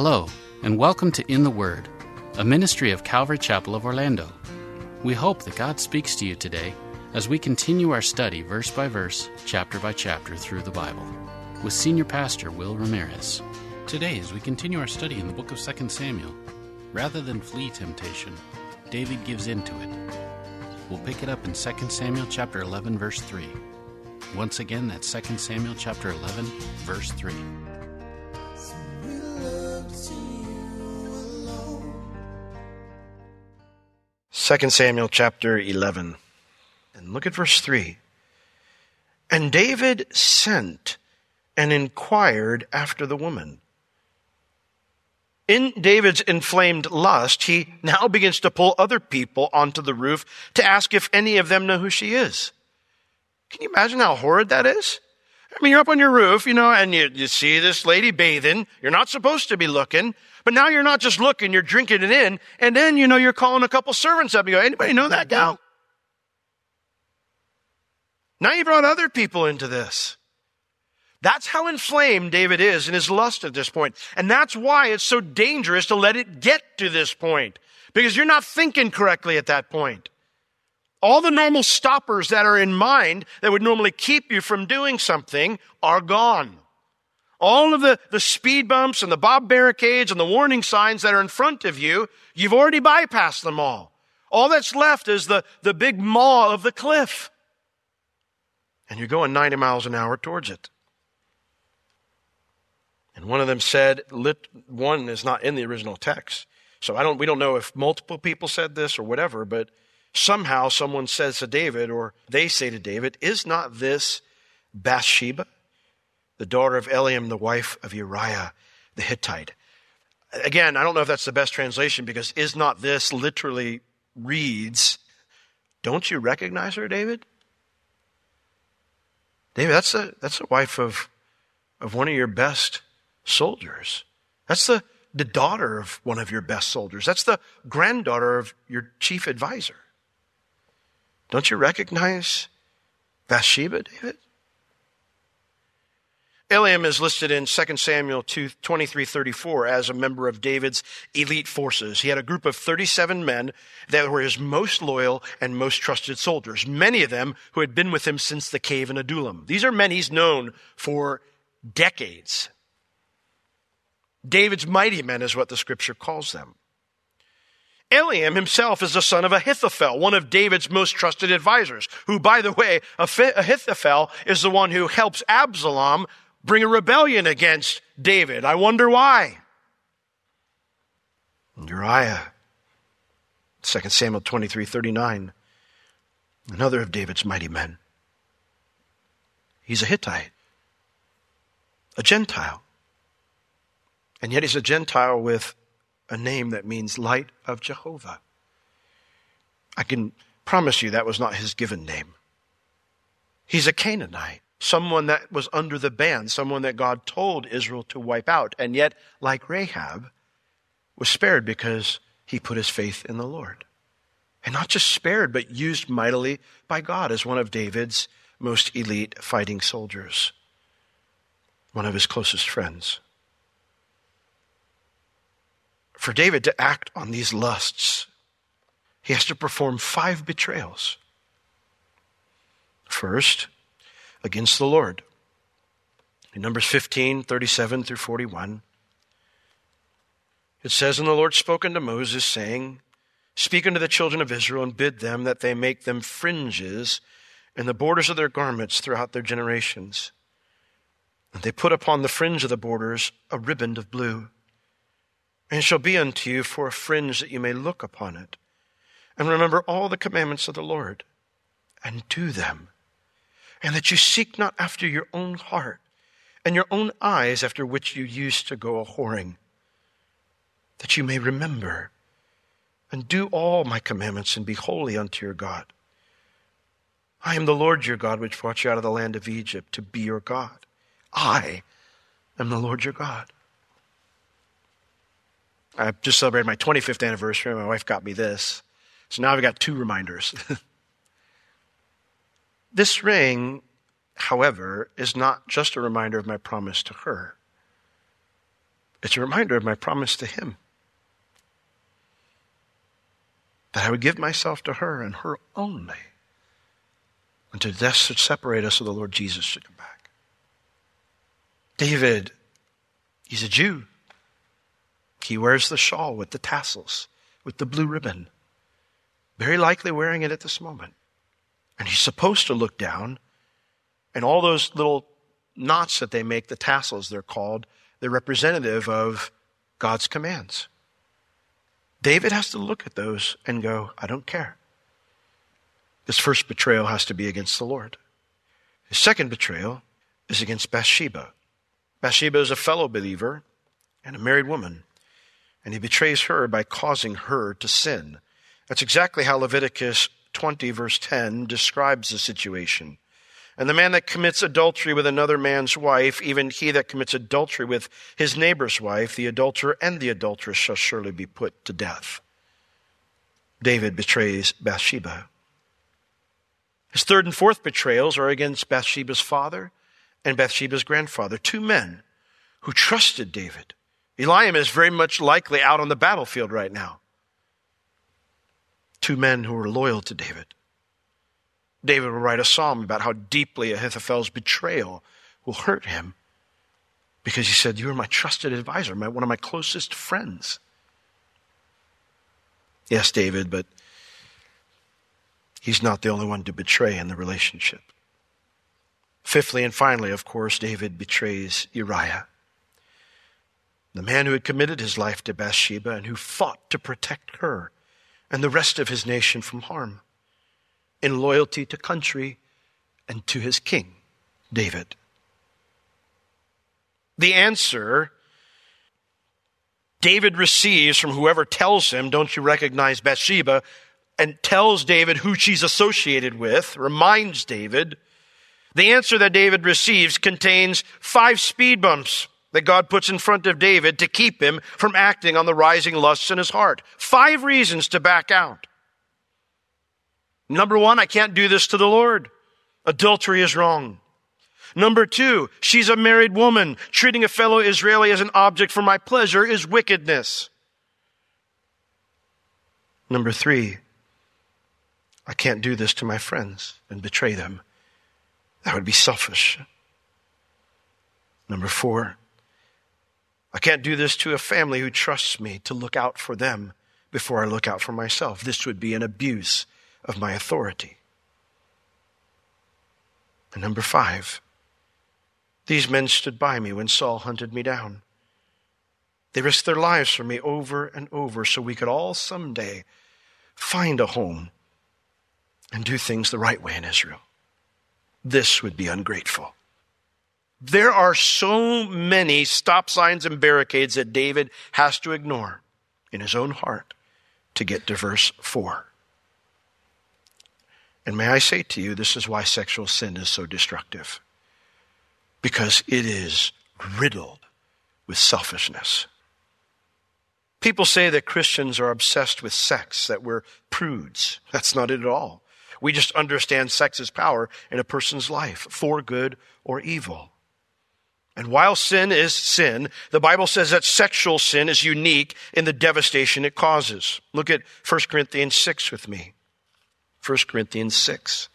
Hello, and welcome to In the Word, a ministry of Calvary Chapel of Orlando. We hope that God speaks to you today as we continue our study verse by verse, chapter by chapter through the Bible with Senior Pastor Will Ramirez. Today, as we continue our study in the book of 2 Samuel, rather than flee temptation, David gives in to it. We'll pick it up in 2 Samuel chapter 11 verse 3. Once again, that's 2 Samuel chapter 11 verse 3. 2 Samuel chapter 11. And look at verse 3. And David sent and inquired after the woman. In David's inflamed lust, he now begins to pull other people onto the roof to ask if any of them know who she is. Can you imagine how horrid that is? I mean, you're up on your roof, you know, and you, you see this lady bathing. You're not supposed to be looking, but now you're not just looking, you're drinking it in. And then, you know, you're calling a couple servants up. You go, anybody know that gal? Now you brought other people into this. That's how inflamed David is in his lust at this point. And that's why it's so dangerous to let it get to this point. Because you're not thinking correctly at that point. All the normal stoppers that are in mind that would normally keep you from doing something are gone. All of the, the speed bumps and the bob barricades and the warning signs that are in front of you, you've already bypassed them all. All that's left is the, the big maw of the cliff. And you're going 90 miles an hour towards it. And one of them said, lit, one is not in the original text. So I don't, we don't know if multiple people said this or whatever, but somehow someone says to David, or they say to David, Is not this Bathsheba, the daughter of Eliam, the wife of Uriah the Hittite? Again, I don't know if that's the best translation because is not this literally reads, Don't you recognize her, David? David, that's a, that's the wife of, of one of your best soldiers. That's the, the daughter of one of your best soldiers. That's the granddaughter of your chief advisor. Don't you recognize Bathsheba, David? Eliam is listed in 2 Samuel 2, 23 34 as a member of David's elite forces. He had a group of 37 men that were his most loyal and most trusted soldiers, many of them who had been with him since the cave in Adullam. These are men he's known for decades. David's mighty men is what the scripture calls them. Eliam himself is the son of Ahithophel, one of David's most trusted advisors, who, by the way, Ahithophel is the one who helps Absalom bring a rebellion against David. I wonder why. Uriah, 2 Samuel 23 39, another of David's mighty men. He's a Hittite, a Gentile. And yet he's a Gentile with a name that means light of Jehovah. I can promise you that was not his given name. He's a Canaanite, someone that was under the ban, someone that God told Israel to wipe out. And yet, like Rahab, was spared because he put his faith in the Lord. And not just spared, but used mightily by God as one of David's most elite fighting soldiers, one of his closest friends for David to act on these lusts, he has to perform five betrayals. First, against the Lord. In Numbers 15, 37 through 41, it says, And the Lord spoke unto Moses, saying, Speak unto the children of Israel and bid them that they make them fringes in the borders of their garments throughout their generations. And they put upon the fringe of the borders a riband of blue. And shall be unto you for a fringe that you may look upon it, and remember all the commandments of the Lord, and do them, and that you seek not after your own heart and your own eyes after which you used to go a whoring, that you may remember and do all my commandments and be holy unto your God. I am the Lord your God, which brought you out of the land of Egypt to be your God. I am the Lord your God. I just celebrated my 25th anniversary. My wife got me this. So now I've got two reminders. this ring, however, is not just a reminder of my promise to her, it's a reminder of my promise to him. That I would give myself to her and her only until death should separate us so the Lord Jesus should come back. David, he's a Jew. He wears the shawl with the tassels, with the blue ribbon, very likely wearing it at this moment. And he's supposed to look down, and all those little knots that they make, the tassels, they're called, they're representative of God's commands. David has to look at those and go, I don't care. His first betrayal has to be against the Lord. His second betrayal is against Bathsheba. Bathsheba is a fellow believer and a married woman and he betrays her by causing her to sin. That's exactly how Leviticus 20, verse 10, describes the situation. And the man that commits adultery with another man's wife, even he that commits adultery with his neighbor's wife, the adulterer and the adulteress shall surely be put to death. David betrays Bathsheba. His third and fourth betrayals are against Bathsheba's father and Bathsheba's grandfather, two men who trusted David Eliam is very much likely out on the battlefield right now. Two men who were loyal to David. David will write a psalm about how deeply Ahithophel's betrayal will hurt him because he said, You are my trusted advisor, my, one of my closest friends. Yes, David, but he's not the only one to betray in the relationship. Fifthly and finally, of course, David betrays Uriah the man who had committed his life to Bathsheba and who fought to protect her and the rest of his nation from harm in loyalty to country and to his king, David. The answer David receives from whoever tells him, Don't you recognize Bathsheba? and tells David who she's associated with, reminds David. The answer that David receives contains five speed bumps that God puts in front of David to keep him from acting on the rising lusts in his heart. Five reasons to back out. Number one, I can't do this to the Lord. Adultery is wrong. Number two, she's a married woman. Treating a fellow Israeli as an object for my pleasure is wickedness. Number three, I can't do this to my friends and betray them. That would be selfish. Number four, I can't do this to a family who trusts me to look out for them before I look out for myself. This would be an abuse of my authority. And number five, these men stood by me when Saul hunted me down. They risked their lives for me over and over so we could all someday find a home and do things the right way in Israel. This would be ungrateful. There are so many stop signs and barricades that David has to ignore in his own heart to get to verse 4. And may I say to you, this is why sexual sin is so destructive. Because it is riddled with selfishness. People say that Christians are obsessed with sex, that we're prudes. That's not it at all. We just understand sex's power in a person's life, for good or evil. And while sin is sin, the Bible says that sexual sin is unique in the devastation it causes. Look at 1 Corinthians 6 with me. 1 Corinthians 6.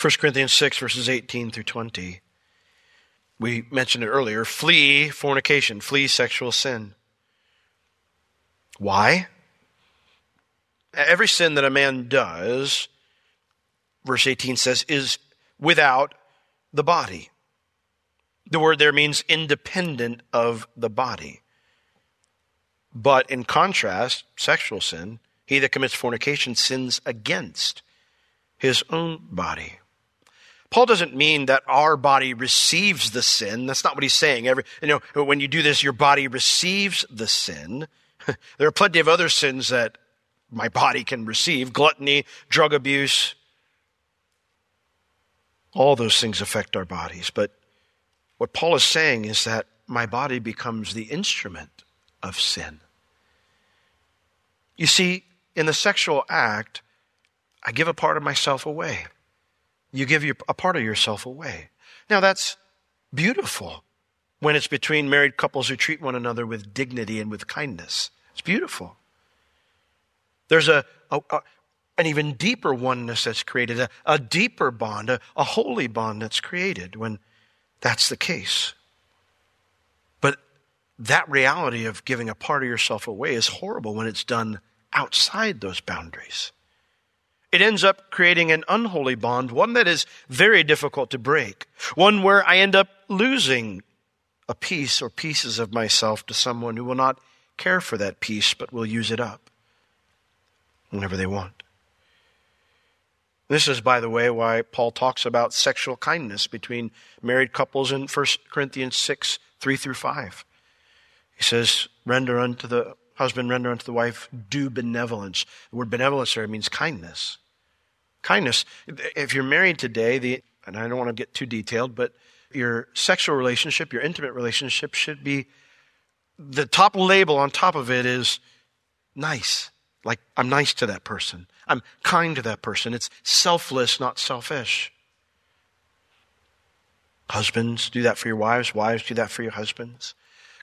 1 Corinthians 6, verses 18 through 20. We mentioned it earlier. Flee fornication, flee sexual sin. Why? Every sin that a man does, verse 18 says, is without the body. The word there means independent of the body. But in contrast, sexual sin, he that commits fornication sins against his own body. Paul doesn't mean that our body receives the sin. That's not what he's saying. Every, you know, when you do this, your body receives the sin. there are plenty of other sins that my body can receive gluttony, drug abuse. All those things affect our bodies. But what Paul is saying is that my body becomes the instrument of sin. You see, in the sexual act, I give a part of myself away. You give a part of yourself away. Now, that's beautiful when it's between married couples who treat one another with dignity and with kindness. It's beautiful. There's a, a, a an even deeper oneness that's created, a, a deeper bond, a, a holy bond that's created when that's the case. But that reality of giving a part of yourself away is horrible when it's done outside those boundaries. It ends up creating an unholy bond, one that is very difficult to break, one where I end up losing a piece or pieces of myself to someone who will not care for that piece but will use it up whenever they want. This is, by the way, why Paul talks about sexual kindness between married couples in 1 Corinthians 6 3 through 5. He says, Render unto the husband, render unto the wife due benevolence. The word benevolence there means kindness. Kindness. If you're married today, the, and I don't want to get too detailed, but your sexual relationship, your intimate relationship should be the top label on top of it is nice. Like, I'm nice to that person. I'm kind to that person. It's selfless, not selfish. Husbands, do that for your wives. Wives, do that for your husbands.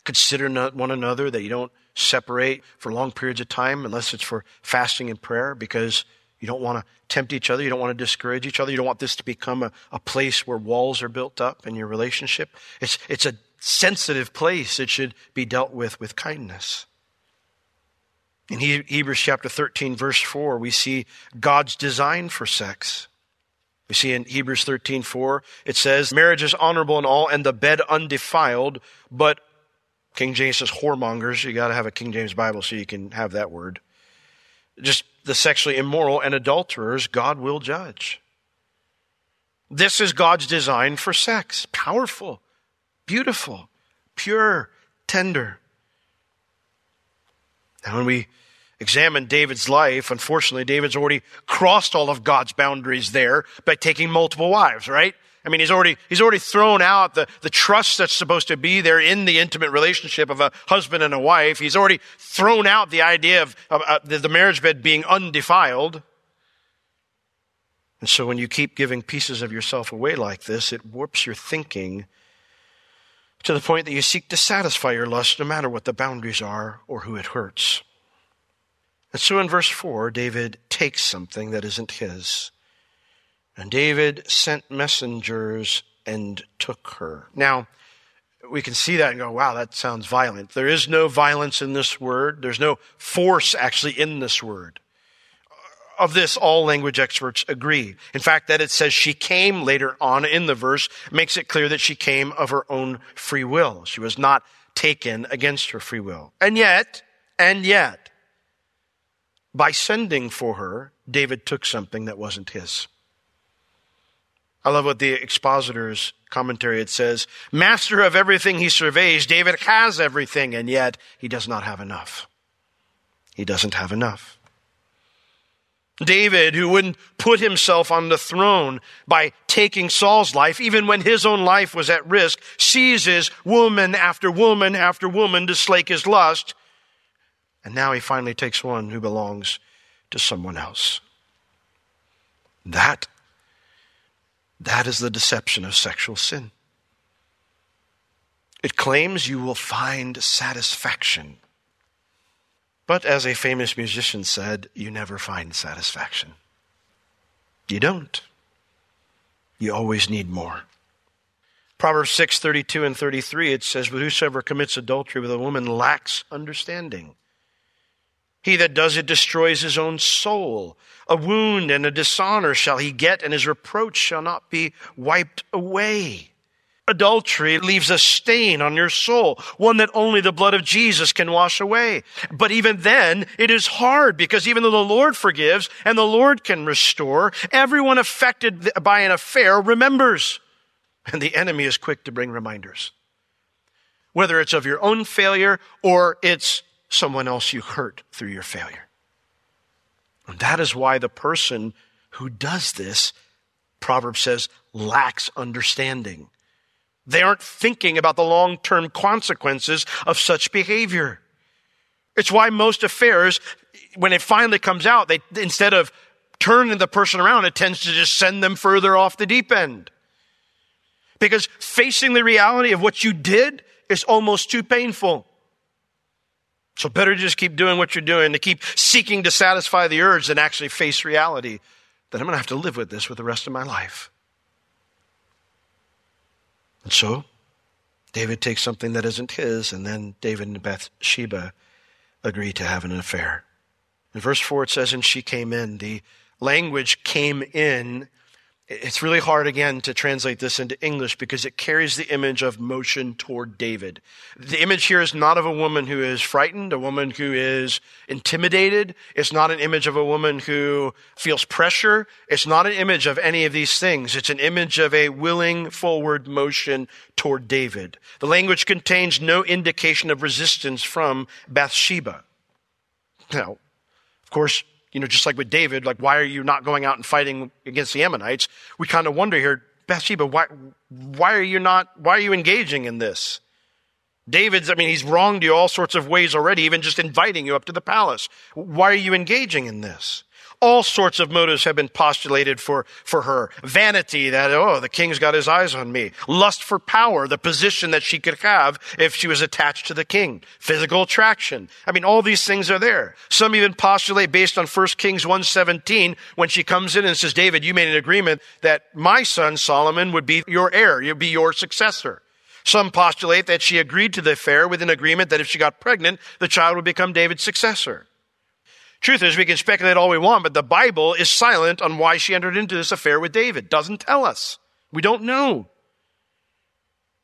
Consider one another that you don't separate for long periods of time unless it's for fasting and prayer because you don't want to tempt each other. You don't want to discourage each other. You don't want this to become a, a place where walls are built up in your relationship. It's, it's a sensitive place. It should be dealt with with kindness. In Hebrews chapter 13, verse 4, we see God's design for sex. We see in Hebrews 13, 4, it says, Marriage is honorable in all, and the bed undefiled, but King James says whoremongers. You got to have a King James Bible so you can have that word. Just the sexually immoral and adulterers, God will judge. This is God's design for sex powerful, beautiful, pure, tender. Now, when we examine David's life, unfortunately, David's already crossed all of God's boundaries there by taking multiple wives, right? I mean, he's already, he's already thrown out the, the trust that's supposed to be there in the intimate relationship of a husband and a wife. He's already thrown out the idea of, of uh, the marriage bed being undefiled. And so when you keep giving pieces of yourself away like this, it warps your thinking to the point that you seek to satisfy your lust no matter what the boundaries are or who it hurts. And so in verse 4, David takes something that isn't his. And David sent messengers and took her. Now, we can see that and go, wow, that sounds violent. There is no violence in this word. There's no force actually in this word. Of this, all language experts agree. In fact, that it says she came later on in the verse makes it clear that she came of her own free will. She was not taken against her free will. And yet, and yet, by sending for her, David took something that wasn't his. I love what the expositor's commentary it says, master of everything he surveys, David has everything, and yet he does not have enough. He doesn't have enough. David, who wouldn't put himself on the throne by taking Saul's life, even when his own life was at risk, seizes woman after woman after woman to slake his lust. And now he finally takes one who belongs to someone else. That, that is the deception of sexual sin. It claims you will find satisfaction but as a famous musician said, you never find satisfaction. You don't. You always need more. Proverbs 6, 32 and 33, it says, But whosoever commits adultery with a woman lacks understanding. He that does it destroys his own soul. A wound and a dishonor shall he get, and his reproach shall not be wiped away. Adultery leaves a stain on your soul, one that only the blood of Jesus can wash away. But even then, it is hard because even though the Lord forgives and the Lord can restore, everyone affected by an affair remembers. And the enemy is quick to bring reminders. Whether it's of your own failure or it's someone else you hurt through your failure. And that is why the person who does this, Proverbs says, lacks understanding. They aren't thinking about the long term consequences of such behavior. It's why most affairs, when it finally comes out, they, instead of turning the person around, it tends to just send them further off the deep end. Because facing the reality of what you did is almost too painful. So better just keep doing what you're doing, to keep seeking to satisfy the urge than actually face reality that I'm going to have to live with this for the rest of my life. And so, David takes something that isn't his, and then David and Bathsheba agree to have an affair. In verse 4, it says, And she came in. The language came in it's really hard again to translate this into English because it carries the image of motion toward David. The image here is not of a woman who is frightened, a woman who is intimidated. It's not an image of a woman who feels pressure. It's not an image of any of these things. It's an image of a willing forward motion toward David. The language contains no indication of resistance from Bathsheba. Now, of course, you know, just like with David, like, why are you not going out and fighting against the Ammonites? We kind of wonder here, Bathsheba, why, why are you not, why are you engaging in this? David's, I mean, he's wronged you all sorts of ways already, even just inviting you up to the palace. Why are you engaging in this? All sorts of motives have been postulated for, for her. Vanity, that, oh, the king's got his eyes on me. Lust for power, the position that she could have if she was attached to the king. Physical attraction. I mean, all these things are there. Some even postulate based on 1 Kings 117 when she comes in and says, David, you made an agreement that my son Solomon would be your heir. You'd be your successor. Some postulate that she agreed to the affair with an agreement that if she got pregnant, the child would become David's successor. Truth is, we can speculate all we want, but the Bible is silent on why she entered into this affair with David. Doesn't tell us. We don't know.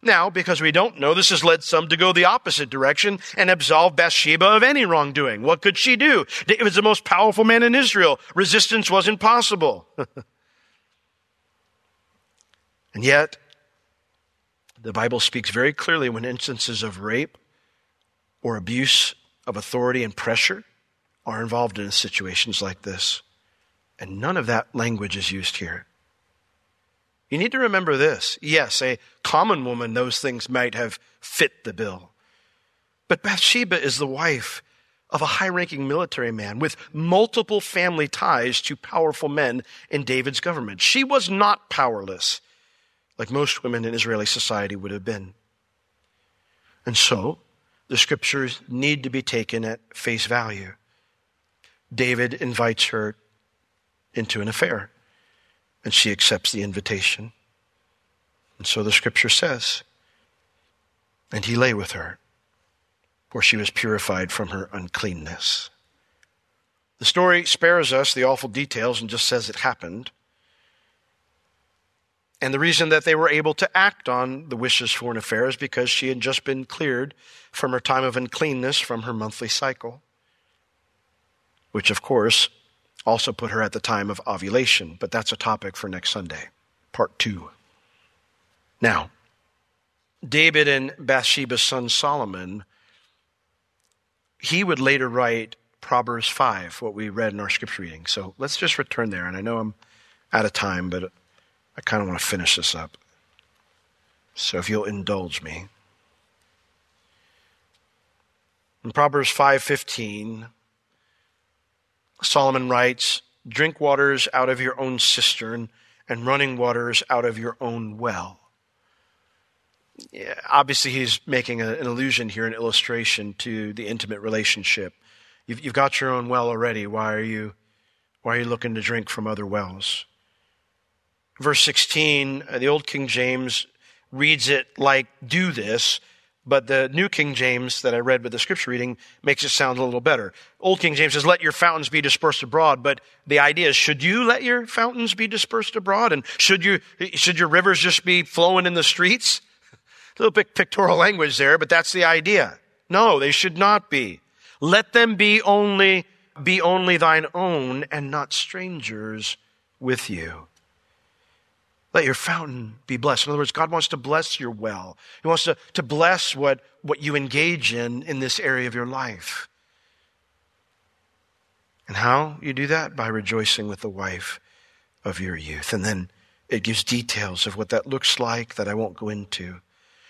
Now, because we don't know, this has led some to go the opposite direction and absolve Bathsheba of any wrongdoing. What could she do? David was the most powerful man in Israel. Resistance was impossible. and yet, the Bible speaks very clearly when instances of rape or abuse of authority and pressure are involved in situations like this. And none of that language is used here. You need to remember this. Yes, a common woman, those things might have fit the bill. But Bathsheba is the wife of a high ranking military man with multiple family ties to powerful men in David's government. She was not powerless like most women in Israeli society would have been. And so, the scriptures need to be taken at face value. David invites her into an affair, and she accepts the invitation. And so the scripture says, and he lay with her, for she was purified from her uncleanness. The story spares us the awful details and just says it happened. And the reason that they were able to act on the wishes for an affair is because she had just been cleared from her time of uncleanness from her monthly cycle which of course also put her at the time of ovulation, but that's a topic for next Sunday, part two. Now, David and Bathsheba's son Solomon, he would later write Proverbs 5, what we read in our scripture reading. So let's just return there. And I know I'm out of time, but I kind of want to finish this up. So if you'll indulge me. In Proverbs 5:15, Solomon writes, Drink waters out of your own cistern and running waters out of your own well. Yeah, obviously, he's making a, an allusion here, an illustration to the intimate relationship. You've, you've got your own well already. Why are you, why are you looking to drink from other wells? Verse 16, uh, the Old King James reads it like, do this, but the New King James that I read with the scripture reading makes it sound a little better. Old King James says, let your fountains be dispersed abroad, but the idea is, should you let your fountains be dispersed abroad? And should you, should your rivers just be flowing in the streets? A little bit pictorial language there, but that's the idea. No, they should not be. Let them be only, be only thine own and not strangers with you. Let your fountain be blessed. In other words, God wants to bless your well. He wants to, to bless what, what you engage in in this area of your life. And how you do that? By rejoicing with the wife of your youth. And then it gives details of what that looks like that I won't go into.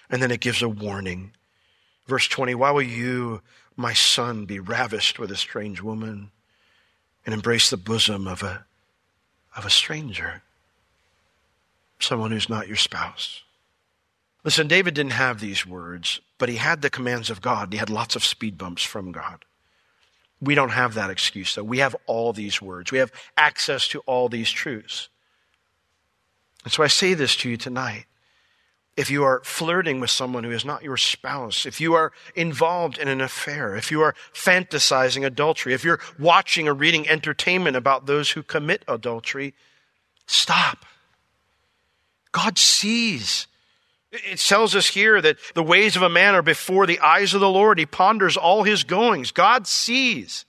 And then it gives a warning. Verse 20 Why will you, my son, be ravished with a strange woman and embrace the bosom of a, of a stranger? Someone who's not your spouse. Listen, David didn't have these words, but he had the commands of God. He had lots of speed bumps from God. We don't have that excuse, though. We have all these words, we have access to all these truths. And so I say this to you tonight if you are flirting with someone who is not your spouse, if you are involved in an affair, if you are fantasizing adultery, if you're watching or reading entertainment about those who commit adultery, stop. God sees. It tells us here that the ways of a man are before the eyes of the Lord. He ponders all his goings. God sees.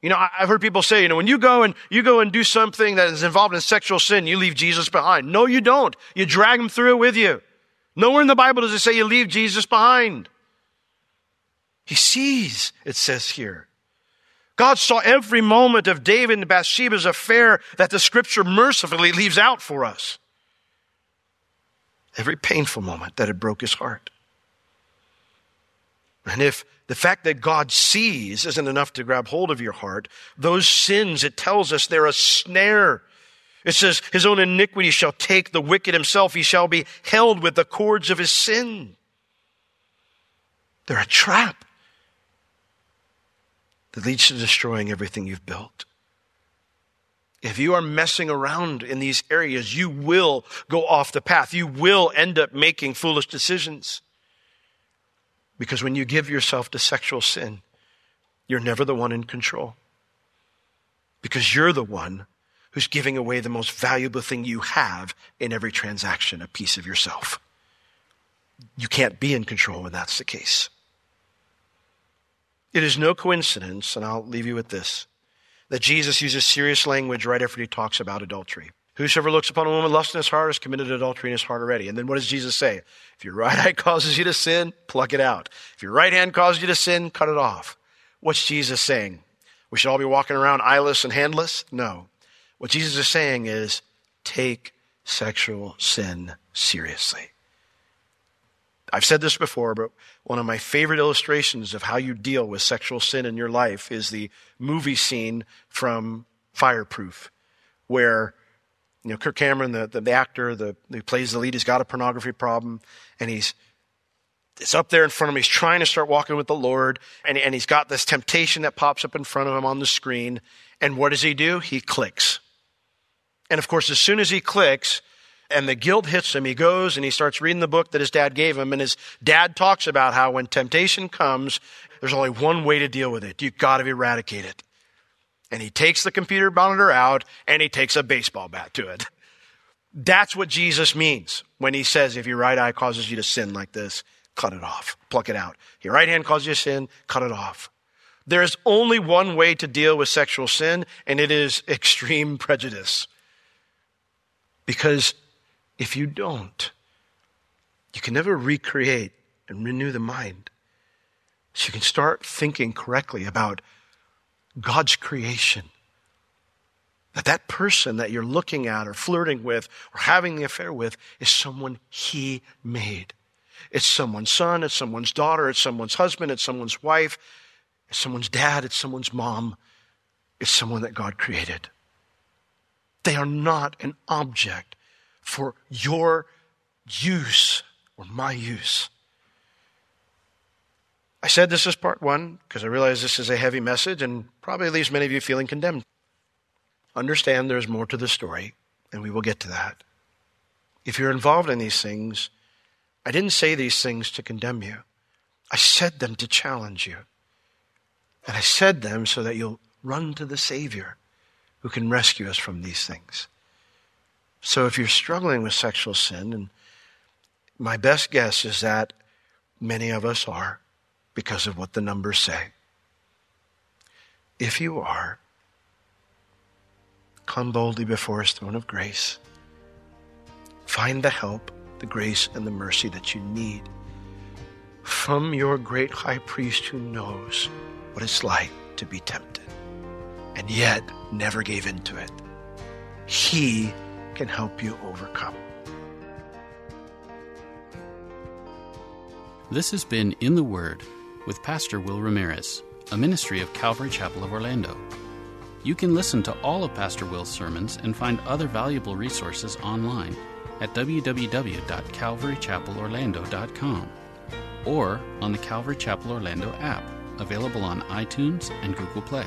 You know, I've heard people say, you know, when you go and you go and do something that is involved in sexual sin, you leave Jesus behind. No, you don't. You drag him through it with you. Nowhere in the Bible does it say you leave Jesus behind. He sees, it says here. God saw every moment of David and Bathsheba's affair that the scripture mercifully leaves out for us. Every painful moment that it broke his heart. And if the fact that God sees isn't enough to grab hold of your heart, those sins, it tells us they're a snare it says, his own iniquity shall take the wicked himself. He shall be held with the cords of his sin. They're a trap that leads to destroying everything you've built. If you are messing around in these areas, you will go off the path. You will end up making foolish decisions. Because when you give yourself to sexual sin, you're never the one in control. Because you're the one who's giving away the most valuable thing you have in every transaction, a piece of yourself. You can't be in control when that's the case. It is no coincidence, and I'll leave you with this, that Jesus uses serious language right after he talks about adultery. Whosoever looks upon a woman lust in his heart has committed adultery in his heart already. And then what does Jesus say? If your right eye causes you to sin, pluck it out. If your right hand causes you to sin, cut it off. What's Jesus saying? We should all be walking around eyeless and handless? No. What Jesus is saying is take sexual sin seriously. I've said this before, but one of my favorite illustrations of how you deal with sexual sin in your life is the movie scene from Fireproof, where you know Kirk Cameron, the, the, the actor the, who plays the lead, he's got a pornography problem, and he's it's up there in front of him. He's trying to start walking with the Lord, and, and he's got this temptation that pops up in front of him on the screen. And what does he do? He clicks. And of course, as soon as he clicks and the guilt hits him, he goes and he starts reading the book that his dad gave him. And his dad talks about how when temptation comes, there's only one way to deal with it. You've got to eradicate it. And he takes the computer monitor out and he takes a baseball bat to it. That's what Jesus means when he says, if your right eye causes you to sin like this, cut it off, pluck it out. Your right hand causes you to sin, cut it off. There is only one way to deal with sexual sin, and it is extreme prejudice. Because if you don't, you can never recreate and renew the mind. So you can start thinking correctly about God's creation. That that person that you're looking at or flirting with or having the affair with is someone he made. It's someone's son, it's someone's daughter, it's someone's husband, it's someone's wife, it's someone's dad, it's someone's mom. It's someone that God created. They are not an object for your use or my use. I said this is part one because I realize this is a heavy message and probably leaves many of you feeling condemned. Understand there's more to the story, and we will get to that. If you're involved in these things, I didn't say these things to condemn you. I said them to challenge you. And I said them so that you'll run to the Savior who can rescue us from these things. So if you're struggling with sexual sin, and my best guess is that many of us are because of what the numbers say. If you are, come boldly before his throne of grace. Find the help, the grace, and the mercy that you need from your great high priest who knows what it's like to be tempted and yet never gave in to it. He can help you overcome. This has been In the Word with Pastor Will Ramirez, a ministry of Calvary Chapel of Orlando. You can listen to all of Pastor Will's sermons and find other valuable resources online at www.calvarychapelorlando.com or on the Calvary Chapel Orlando app, available on iTunes and Google Play.